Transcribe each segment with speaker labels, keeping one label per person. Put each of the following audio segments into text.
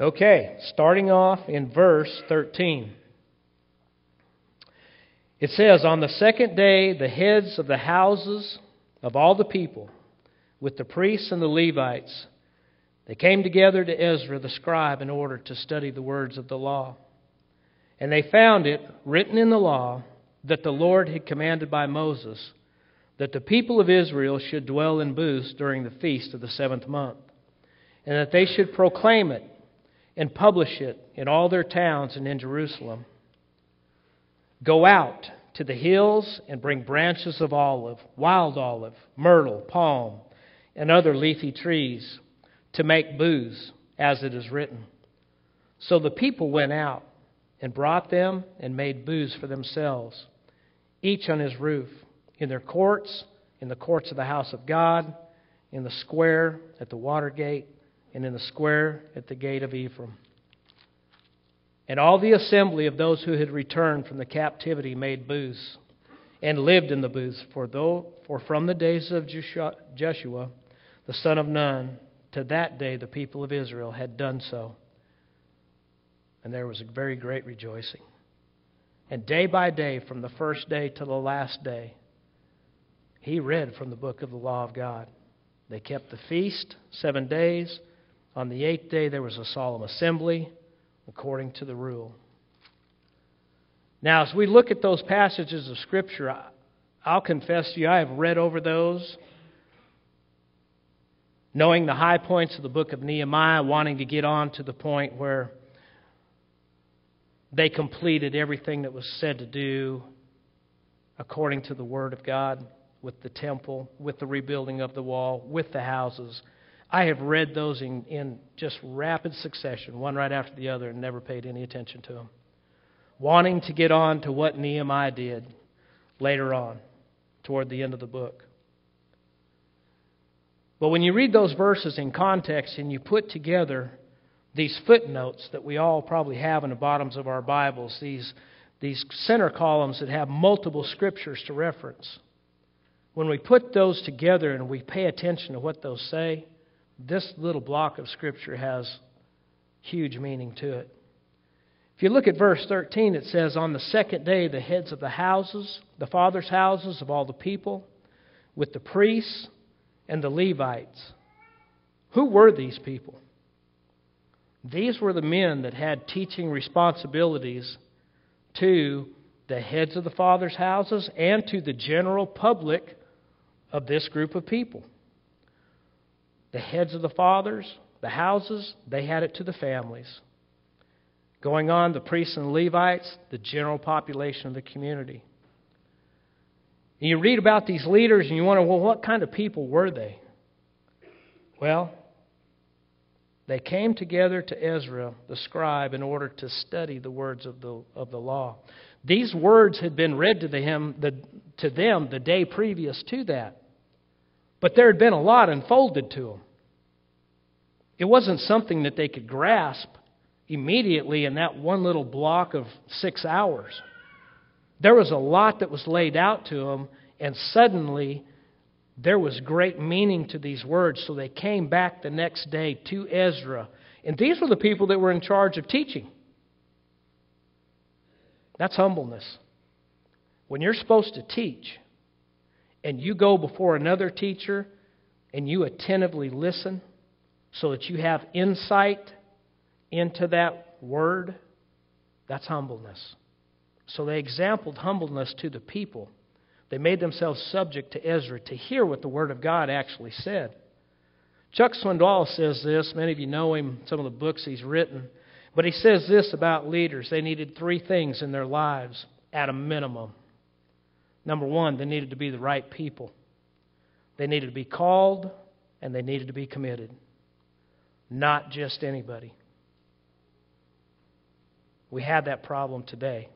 Speaker 1: Okay, starting off in verse 13. It says, On the second day, the heads of the houses of all the people, with the priests and the Levites, they came together to Ezra the scribe in order to study the words of the law. And they found it written in the law that the Lord had commanded by Moses that the people of Israel should dwell in booths during the feast of the seventh month, and that they should proclaim it and publish it in all their towns and in Jerusalem. Go out to the hills and bring branches of olive, wild olive, myrtle, palm, and other leafy trees to make booths, as it is written. So the people went out and brought them and made booths for themselves, each on his roof in their courts, in the courts of the house of God, in the square at the water gate, and in the square at the gate of Ephraim. And all the assembly of those who had returned from the captivity made booths and lived in the booths, for, though, for from the days of Joshua, the son of Nun, to that day the people of Israel had done so. And there was a very great rejoicing. And day by day, from the first day to the last day, he read from the book of the law of God. They kept the feast seven days. On the eighth day, there was a solemn assembly according to the rule. Now, as we look at those passages of Scripture, I'll confess to you, I have read over those, knowing the high points of the book of Nehemiah, wanting to get on to the point where they completed everything that was said to do according to the Word of God with the temple, with the rebuilding of the wall, with the houses. I have read those in, in just rapid succession, one right after the other, and never paid any attention to them. Wanting to get on to what Nehemiah did later on, toward the end of the book. But when you read those verses in context and you put together these footnotes that we all probably have in the bottoms of our Bibles, these, these center columns that have multiple scriptures to reference, when we put those together and we pay attention to what those say, this little block of Scripture has huge meaning to it. If you look at verse 13, it says, On the second day, the heads of the houses, the fathers' houses of all the people, with the priests and the Levites. Who were these people? These were the men that had teaching responsibilities to the heads of the fathers' houses and to the general public of this group of people. The heads of the fathers, the houses, they had it to the families. Going on, the priests and Levites, the general population of the community. And you read about these leaders and you wonder, well, what kind of people were they? Well, they came together to Ezra, the scribe, in order to study the words of the, of the law. These words had been read to, him, the, to them the day previous to that. But there had been a lot unfolded to them. It wasn't something that they could grasp immediately in that one little block of six hours. There was a lot that was laid out to them, and suddenly there was great meaning to these words. So they came back the next day to Ezra. And these were the people that were in charge of teaching. That's humbleness. When you're supposed to teach, and you go before another teacher and you attentively listen so that you have insight into that word, that's humbleness. So they exampled humbleness to the people. They made themselves subject to Ezra to hear what the Word of God actually said. Chuck Swindoll says this. Many of you know him, some of the books he's written. But he says this about leaders they needed three things in their lives at a minimum Number one, they needed to be the right people. They needed to be called and they needed to be committed. Not just anybody. We have that problem today.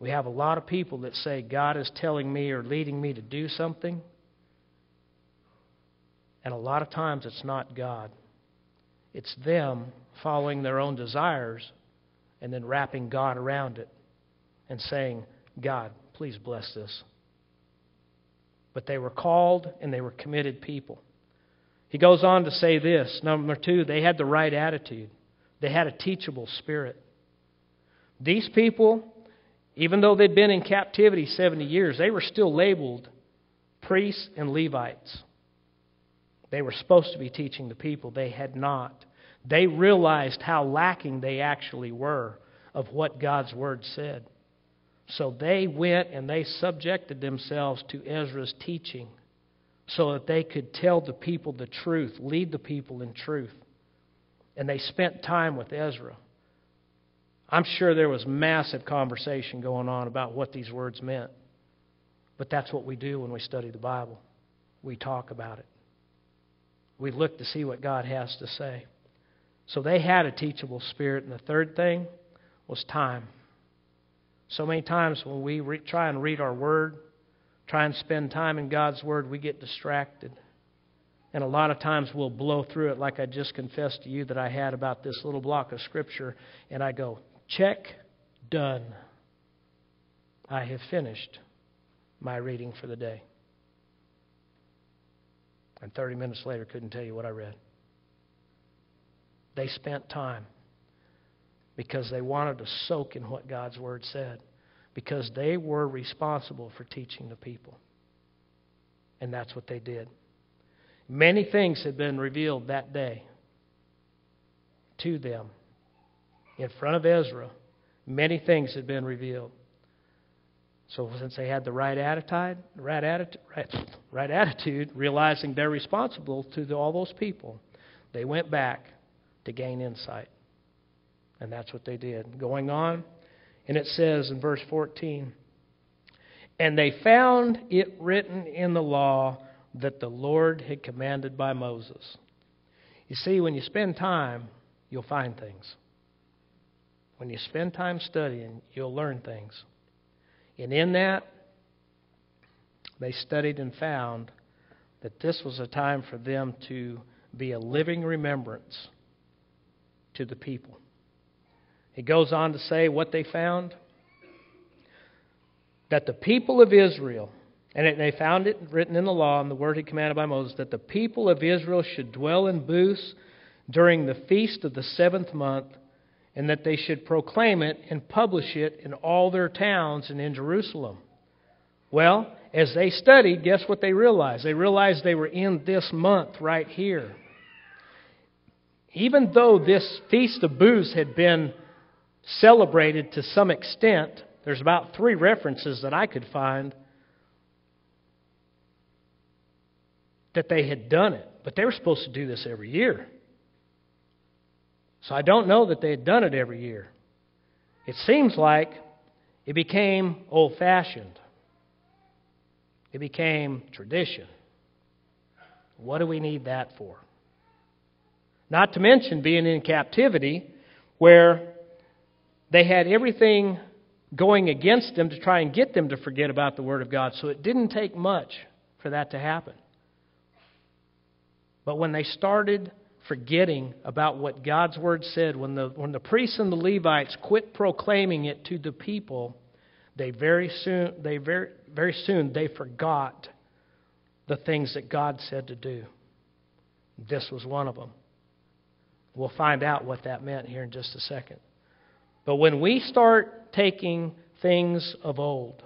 Speaker 1: We have a lot of people that say, God is telling me or leading me to do something. And a lot of times it's not God, it's them following their own desires and then wrapping God around it and saying, God, Please bless this. But they were called and they were committed people. He goes on to say this. Number two, they had the right attitude. They had a teachable spirit. These people, even though they'd been in captivity 70 years, they were still labeled priests and Levites. They were supposed to be teaching the people. They had not. They realized how lacking they actually were of what God's Word said. So they went and they subjected themselves to Ezra's teaching so that they could tell the people the truth, lead the people in truth. And they spent time with Ezra. I'm sure there was massive conversation going on about what these words meant. But that's what we do when we study the Bible. We talk about it. We look to see what God has to say. So they had a teachable spirit. And the third thing was time. So many times when we re- try and read our Word, try and spend time in God's Word, we get distracted. And a lot of times we'll blow through it, like I just confessed to you that I had about this little block of Scripture, and I go, check, done. I have finished my reading for the day. And 30 minutes later, couldn't tell you what I read. They spent time because they wanted to soak in what God's Word said, because they were responsible for teaching the people. And that's what they did. Many things had been revealed that day to them in front of Ezra. Many things had been revealed. So since they had the right attitude, right attitude, right, right attitude, realizing they're responsible to all those people, they went back to gain insight. And that's what they did. Going on, and it says in verse 14, and they found it written in the law that the Lord had commanded by Moses. You see, when you spend time, you'll find things. When you spend time studying, you'll learn things. And in that, they studied and found that this was a time for them to be a living remembrance to the people. He goes on to say what they found that the people of Israel, and they found it written in the law, and the word he commanded by Moses, that the people of Israel should dwell in booths during the feast of the seventh month, and that they should proclaim it and publish it in all their towns and in Jerusalem. Well, as they studied, guess what they realized? They realized they were in this month right here. Even though this Feast of Booths had been celebrated to some extent. There's about three references that I could find that they had done it, but they were supposed to do this every year. So I don't know that they had done it every year. It seems like it became old fashioned, it became tradition. What do we need that for? Not to mention being in captivity, where they had everything going against them to try and get them to forget about the Word of God. So it didn't take much for that to happen. But when they started forgetting about what God's Word said, when the, when the priests and the Levites quit proclaiming it to the people, they very soon, they very, very soon they forgot the things that God said to do. This was one of them. We'll find out what that meant here in just a second. But when we start taking things of old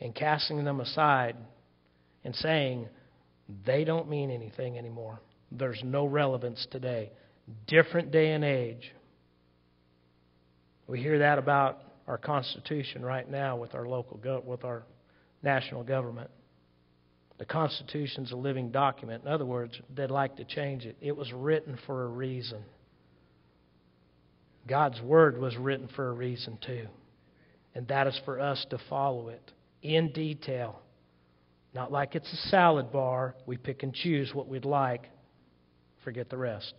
Speaker 1: and casting them aside and saying they don't mean anything anymore, there's no relevance today. Different day and age. We hear that about our Constitution right now with our local go- with our national government. The Constitution's a living document. In other words, they'd like to change it. It was written for a reason. God's Word was written for a reason, too. And that is for us to follow it in detail. Not like it's a salad bar, we pick and choose what we'd like, forget the rest.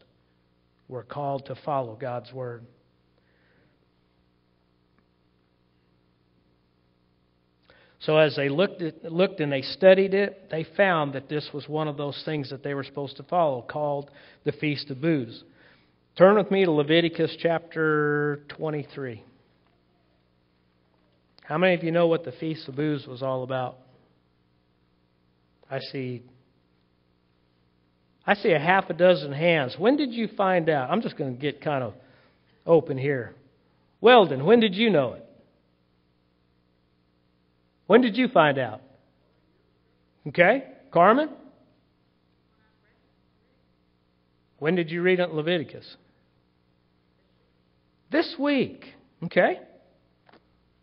Speaker 1: We're called to follow God's Word. So as they looked, at, looked and they studied it, they found that this was one of those things that they were supposed to follow, called the Feast of Booths. Turn with me to Leviticus chapter 23. How many of you know what the Feast of Booths was all about? I see I see a half a dozen hands. When did you find out? I'm just going to get kind of open here. Weldon, when did you know it? When did you find out? Okay. Carmen? When did you read in Leviticus? This week. Okay.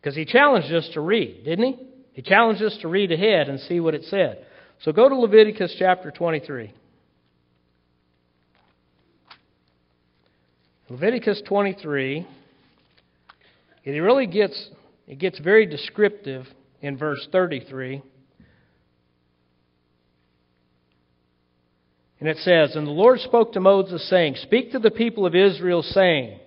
Speaker 1: Because he challenged us to read, didn't he? He challenged us to read ahead and see what it said. So go to Leviticus chapter 23. Leviticus 23, it really gets, it gets very descriptive in verse 33. And it says, And the Lord spoke to Moses, saying, Speak to the people of Israel, saying,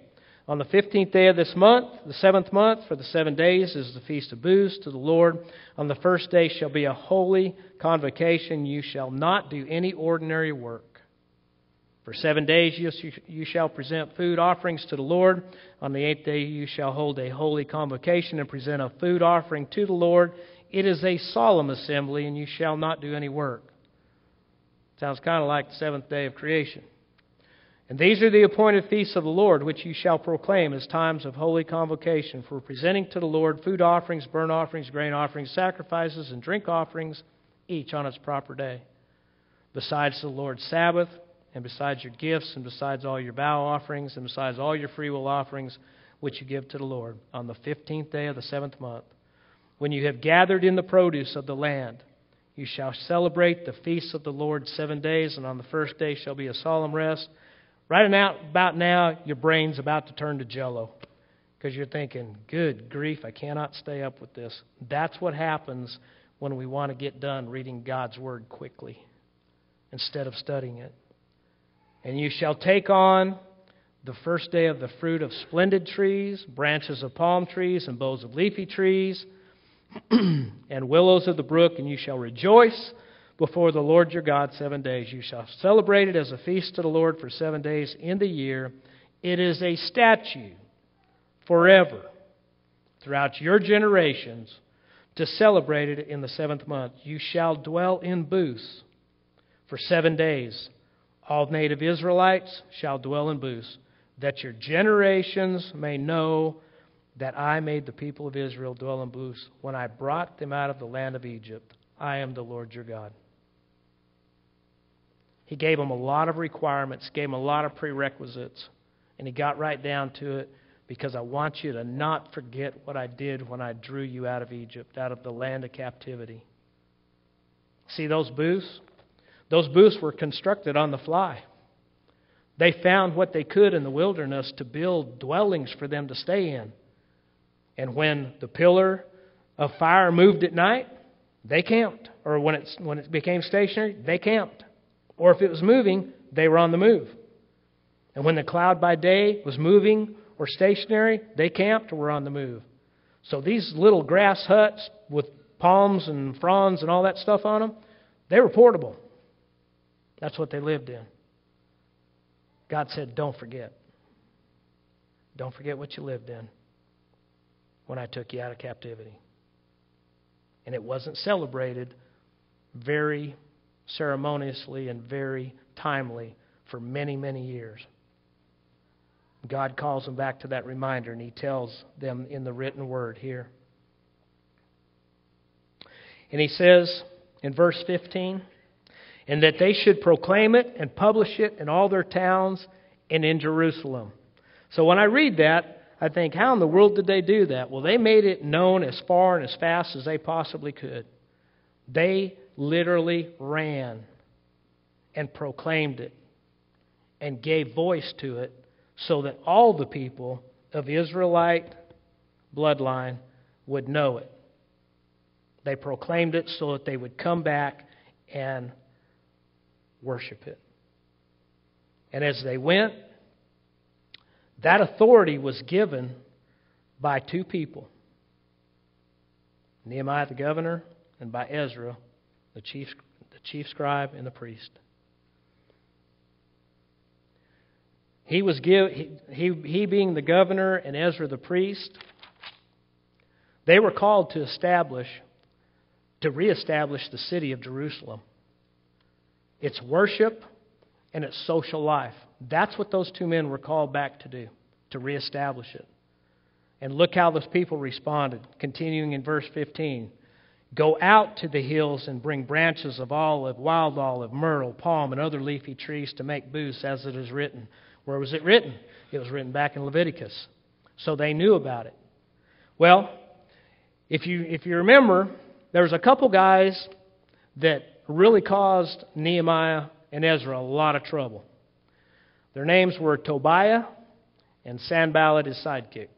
Speaker 1: On the fifteenth day of this month, the seventh month, for the seven days is the feast of booths to the Lord. On the first day shall be a holy convocation. You shall not do any ordinary work. For seven days you shall present food offerings to the Lord. On the eighth day you shall hold a holy convocation and present a food offering to the Lord. It is a solemn assembly, and you shall not do any work. Sounds kind of like the seventh day of creation. And these are the appointed feasts of the Lord, which you shall proclaim as times of holy convocation for presenting to the Lord food offerings, burnt offerings, grain offerings, sacrifices, and drink offerings, each on its proper day. Besides the Lord's Sabbath, and besides your gifts, and besides all your vow offerings, and besides all your freewill offerings, which you give to the Lord on the fifteenth day of the seventh month, when you have gathered in the produce of the land, you shall celebrate the feasts of the Lord seven days, and on the first day shall be a solemn rest. Right about now, your brain's about to turn to jello because you're thinking, good grief, I cannot stay up with this. That's what happens when we want to get done reading God's Word quickly instead of studying it. And you shall take on the first day of the fruit of splendid trees, branches of palm trees, and boughs of leafy trees, and willows of the brook, and you shall rejoice before the Lord your God seven days. You shall celebrate it as a feast to the Lord for seven days in the year. It is a statute forever throughout your generations to celebrate it in the seventh month. You shall dwell in booths for seven days all native Israelites shall dwell in booths, that your generations may know that I made the people of Israel dwell in booths when I brought them out of the land of Egypt. I am the Lord your God. He gave them a lot of requirements, gave them a lot of prerequisites, and he got right down to it because I want you to not forget what I did when I drew you out of Egypt, out of the land of captivity. See those booths? Those booths were constructed on the fly. They found what they could in the wilderness to build dwellings for them to stay in. And when the pillar of fire moved at night, they camped. Or when, it's, when it became stationary, they camped. Or if it was moving, they were on the move. And when the cloud by day was moving or stationary, they camped or were on the move. So these little grass huts with palms and fronds and all that stuff on them, they were portable. That's what they lived in. God said, Don't forget. Don't forget what you lived in when I took you out of captivity. And it wasn't celebrated very ceremoniously and very timely for many, many years. God calls them back to that reminder, and He tells them in the written word here. And He says in verse 15, and that they should proclaim it and publish it in all their towns and in Jerusalem. So when I read that, I think, how in the world did they do that? Well, they made it known as far and as fast as they possibly could. They literally ran and proclaimed it and gave voice to it so that all the people of Israelite bloodline would know it. They proclaimed it so that they would come back and worship it. And as they went, that authority was given by two people Nehemiah the governor and by Ezra, the chief, the chief scribe and the priest. He was give, he, he, he being the governor and Ezra the priest, they were called to establish, to reestablish the city of Jerusalem its worship, and its social life. That's what those two men were called back to do. to reestablish it. And look how those people responded. Continuing in verse 15 Go out to the hills and bring branches of olive, wild olive, myrtle, palm, and other leafy trees to make booths, as it is written. Where was it written? It was written back in Leviticus. So they knew about it. Well, if you, if you remember, there was a couple guys that really caused Nehemiah and Ezra a lot of trouble. Their names were Tobiah and Sanballat, his sidekick.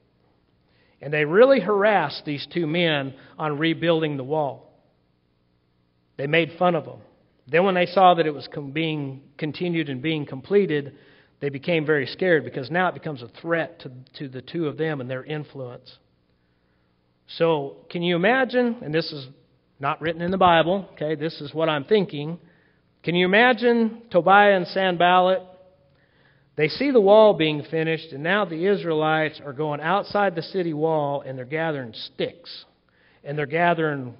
Speaker 1: And they really harassed these two men on rebuilding the wall. They made fun of them. Then, when they saw that it was being continued and being completed, they became very scared because now it becomes a threat to, to the two of them and their influence. So, can you imagine? And this is not written in the Bible, okay? This is what I'm thinking. Can you imagine Tobiah and Sanballat they see the wall being finished, and now the Israelites are going outside the city wall and they're gathering sticks. And they're gathering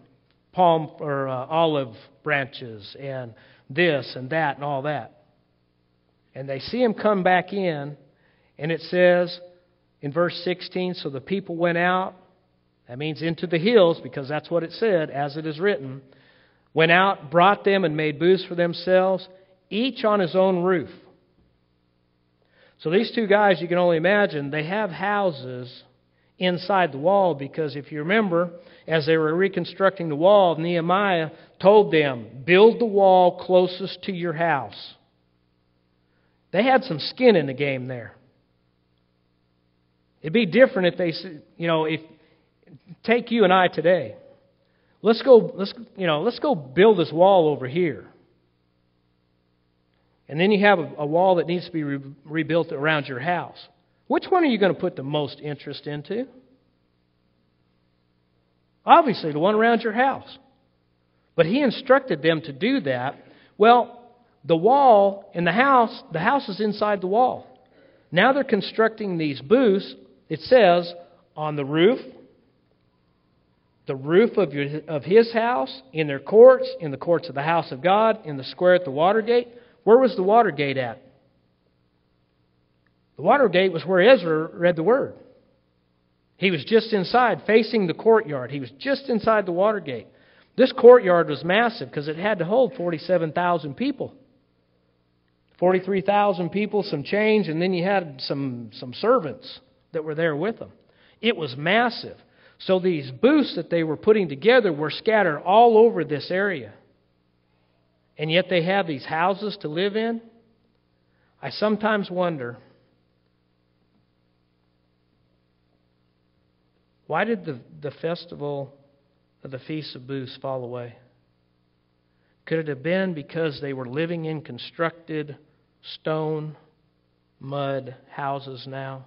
Speaker 1: palm or uh, olive branches and this and that and all that. And they see him come back in, and it says in verse 16 so the people went out. That means into the hills, because that's what it said, as it is written. Went out, brought them, and made booths for themselves, each on his own roof. So these two guys, you can only imagine, they have houses inside the wall because if you remember, as they were reconstructing the wall, Nehemiah told them, build the wall closest to your house. They had some skin in the game there. It'd be different if they, you know, if take you and I today. Let's go, let's, you know, let's go build this wall over here. And then you have a, a wall that needs to be re- rebuilt around your house. Which one are you going to put the most interest into? Obviously, the one around your house. But he instructed them to do that. Well, the wall in the house, the house is inside the wall. Now they're constructing these booths, it says, on the roof, the roof of, your, of his house, in their courts, in the courts of the house of God, in the square at the water gate. Where was the water gate at? The water gate was where Ezra read the word. He was just inside, facing the courtyard. He was just inside the water gate. This courtyard was massive because it had to hold 47,000 people. 43,000 people, some change, and then you had some, some servants that were there with them. It was massive. So these booths that they were putting together were scattered all over this area and yet they have these houses to live in? I sometimes wonder why did the, the festival of the Feast of Booths fall away? Could it have been because they were living in constructed stone, mud houses now?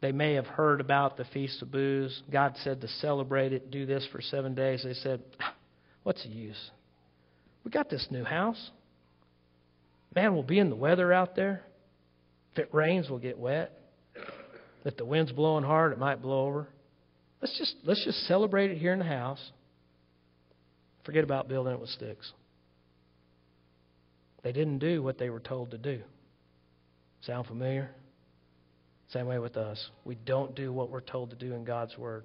Speaker 1: They may have heard about the Feast of Booths. God said to celebrate it, do this for seven days. They said, ah, What's the use? We got this new house. Man, we'll be in the weather out there. If it rains, we'll get wet. If the wind's blowing hard, it might blow over. Let's just let's just celebrate it here in the house. Forget about building it with sticks. They didn't do what they were told to do. Sound familiar? Same way with us. We don't do what we're told to do in God's Word,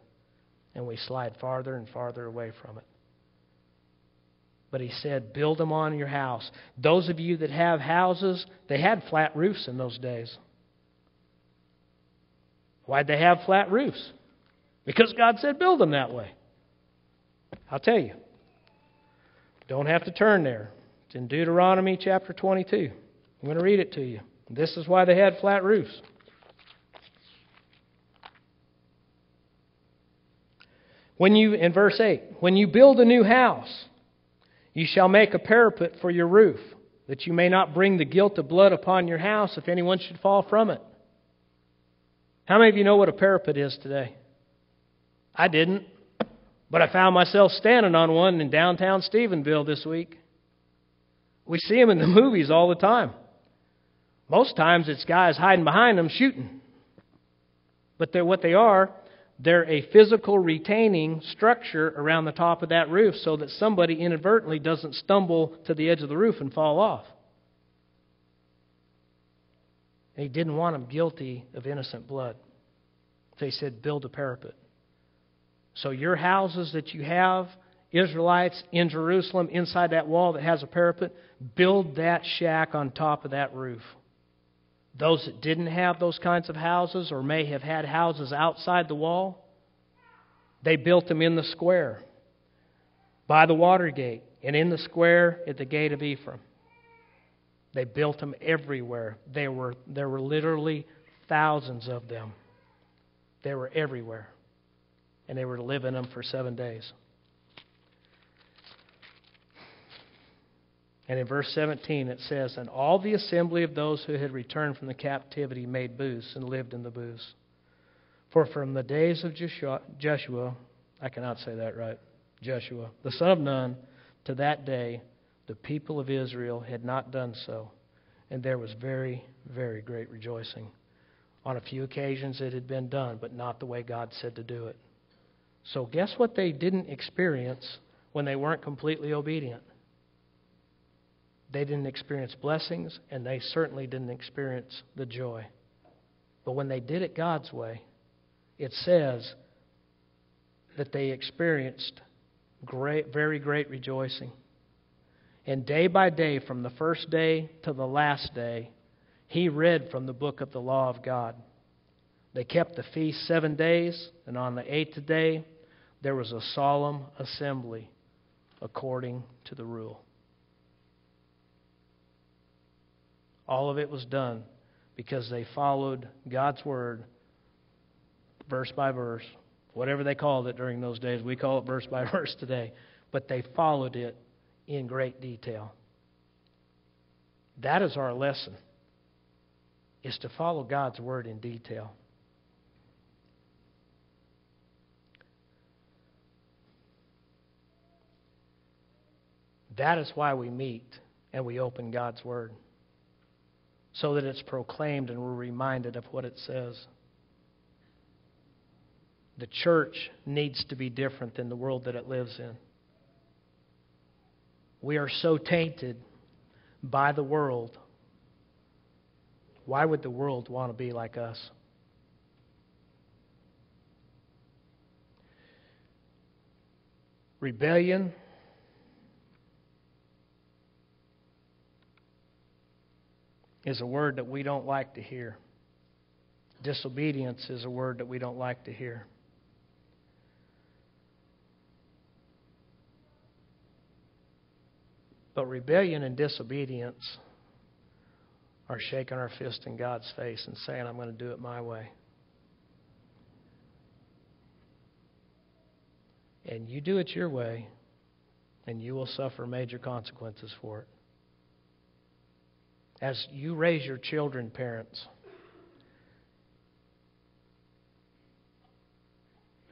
Speaker 1: and we slide farther and farther away from it. But he said, build them on your house. Those of you that have houses, they had flat roofs in those days. Why'd they have flat roofs? Because God said build them that way. I'll tell you. Don't have to turn there. It's in Deuteronomy chapter 22. I'm going to read it to you. This is why they had flat roofs. When you, in verse 8, when you build a new house, you shall make a parapet for your roof, that you may not bring the guilt of blood upon your house if anyone should fall from it. How many of you know what a parapet is today? I didn't, but I found myself standing on one in downtown Stephenville this week. We see them in the movies all the time. Most times it's guys hiding behind them shooting. But they're, what they are they're a physical retaining structure around the top of that roof so that somebody inadvertently doesn't stumble to the edge of the roof and fall off. He didn't want them guilty of innocent blood. They said, build a parapet. So your houses that you have, Israelites in Jerusalem, inside that wall that has a parapet, build that shack on top of that roof. Those that didn't have those kinds of houses or may have had houses outside the wall, they built them in the square, by the water gate, and in the square at the gate of Ephraim. They built them everywhere. There were, there were literally thousands of them. They were everywhere. And they were to live in them for seven days. And in verse 17 it says, And all the assembly of those who had returned from the captivity made booths and lived in the booths. For from the days of Joshua, Joshua, I cannot say that right, Joshua, the son of Nun, to that day, the people of Israel had not done so. And there was very, very great rejoicing. On a few occasions it had been done, but not the way God said to do it. So, guess what they didn't experience when they weren't completely obedient? They didn't experience blessings, and they certainly didn't experience the joy. But when they did it God's way, it says that they experienced great, very great rejoicing. And day by day, from the first day to the last day, he read from the book of the law of God. They kept the feast seven days, and on the eighth day, there was a solemn assembly according to the rule. All of it was done because they followed God's word verse by verse, whatever they called it during those days. We call it verse by verse today. But they followed it in great detail. That is our lesson, is to follow God's word in detail. That is why we meet and we open God's word so that it's proclaimed and we're reminded of what it says. The church needs to be different than the world that it lives in. We are so tainted by the world. Why would the world want to be like us? Rebellion is a word that we don't like to hear. Disobedience is a word that we don't like to hear. But rebellion and disobedience are shaking our fist in God's face and saying, I'm going to do it my way. And you do it your way, and you will suffer major consequences for it as you raise your children, parents.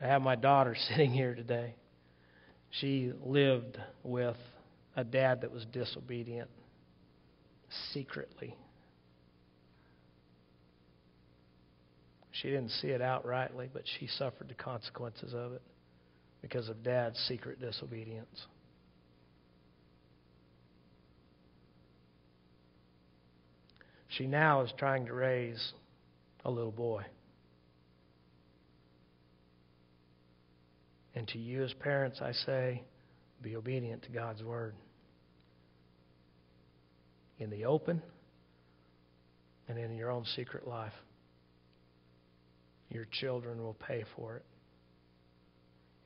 Speaker 1: I have my daughter sitting here today. She lived with a dad that was disobedient secretly. She didn't see it outrightly, but she suffered the consequences of it because of dad's secret disobedience. She now is trying to raise a little boy. And to you as parents, I say, be obedient to God's word. In the open and in your own secret life. Your children will pay for it.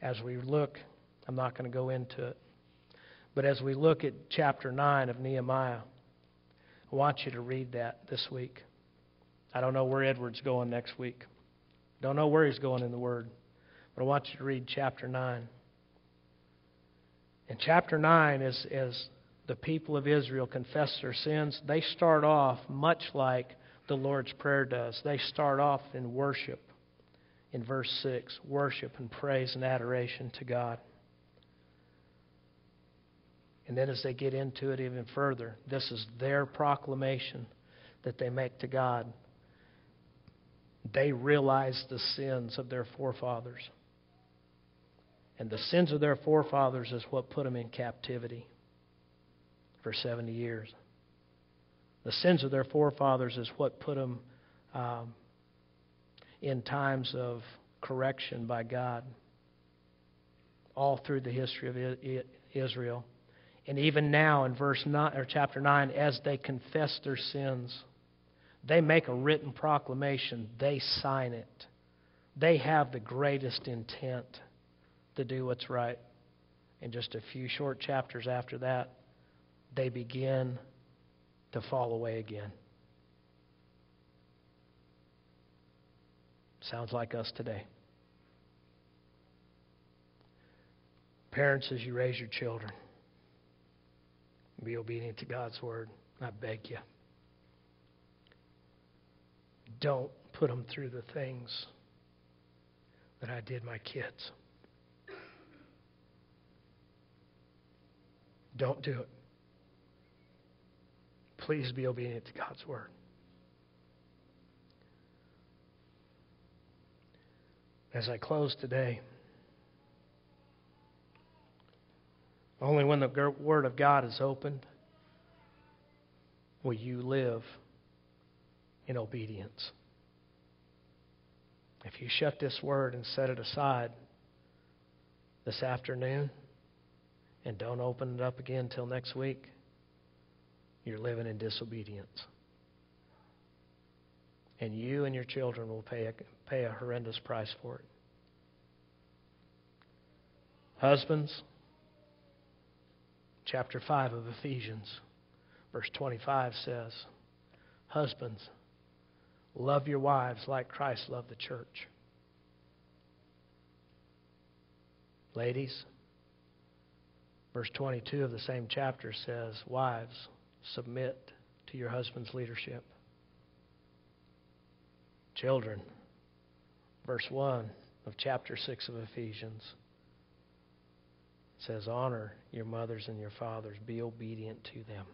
Speaker 1: As we look, I'm not going to go into it, but as we look at chapter 9 of Nehemiah, I want you to read that this week. I don't know where Edward's going next week. Don't know where he's going in the Word. But I want you to read chapter 9. In chapter 9, as, as the people of Israel confess their sins, they start off much like the Lord's Prayer does. They start off in worship in verse 6 worship and praise and adoration to God. And then as they get into it even further, this is their proclamation that they make to God. They realize the sins of their forefathers. And the sins of their forefathers is what put them in captivity for 70 years. The sins of their forefathers is what put them um, in times of correction by God, all through the history of Israel. And even now in verse 9 or chapter 9 as they confess their sins, they make a written proclamation, they sign it. They have the greatest intent to do what's right. In just a few short chapters after that, they begin to fall away again. Sounds like us today. Parents, as you raise your children, be obedient to God's word. I beg you. Don't put them through the things that I did my kids. Don't do it. Please be obedient to God's word. As I close today, only when the Word of God is opened will you live in obedience. If you shut this Word and set it aside this afternoon and don't open it up again until next week, you're living in disobedience. And you and your children will pay a, pay a horrendous price for it. Husbands, chapter 5 of Ephesians, verse 25 says, Husbands, love your wives like Christ loved the church. Ladies, verse 22 of the same chapter says, Wives, submit to your husband's leadership. Children, verse 1 of chapter 6 of Ephesians says, Honor your mothers and your fathers, be obedient to them.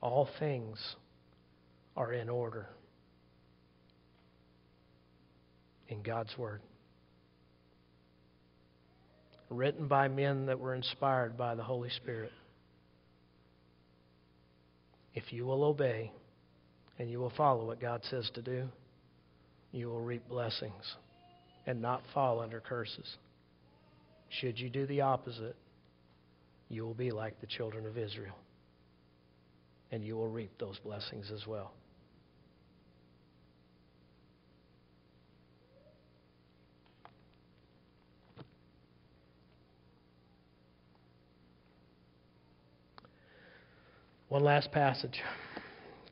Speaker 1: All things are in order in God's Word. Written by men that were inspired by the Holy Spirit. If you will obey and you will follow what God says to do, you will reap blessings and not fall under curses. Should you do the opposite, you will be like the children of Israel, and you will reap those blessings as well. One last passage.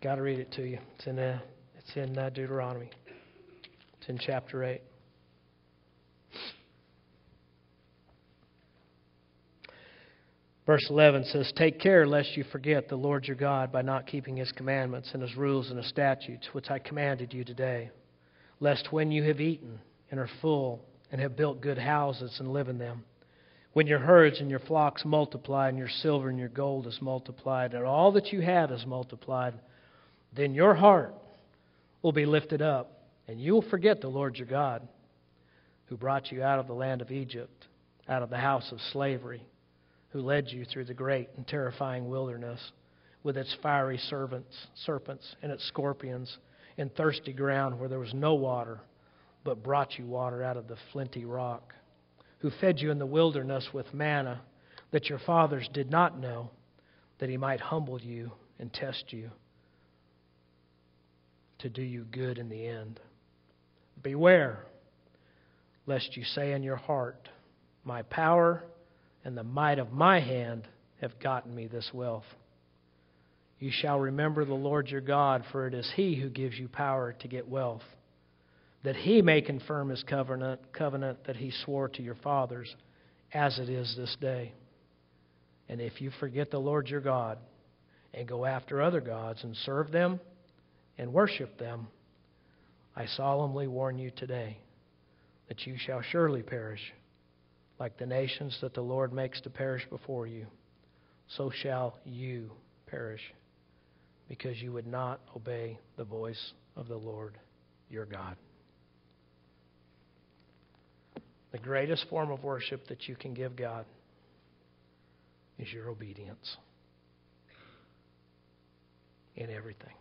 Speaker 1: Got to read it to you. It's in, uh, it's in uh, Deuteronomy. It's in chapter 8. Verse 11 says, Take care lest you forget the Lord your God by not keeping his commandments and his rules and his statutes, which I commanded you today, lest when you have eaten and are full and have built good houses and live in them, when your herds and your flocks multiply and your silver and your gold is multiplied and all that you have is multiplied, then your heart will be lifted up and you will forget the Lord your God who brought you out of the land of Egypt, out of the house of slavery who led you through the great and terrifying wilderness with its fiery servants, serpents and its scorpions and thirsty ground where there was no water, but brought you water out of the flinty rock, who fed you in the wilderness with manna that your fathers did not know, that he might humble you and test you to do you good in the end. Beware lest you say in your heart, My power and the might of my hand have gotten me this wealth. You shall remember the Lord your God, for it is He who gives you power to get wealth, that He may confirm His covenant, covenant that He swore to your fathers, as it is this day. And if you forget the Lord your God, and go after other gods and serve them and worship them, I solemnly warn you today that you shall surely perish like the nations that the Lord makes to perish before you, so shall you perish, because you would not obey the voice of the Lord your God. The greatest form of worship that you can give God is your obedience in everything.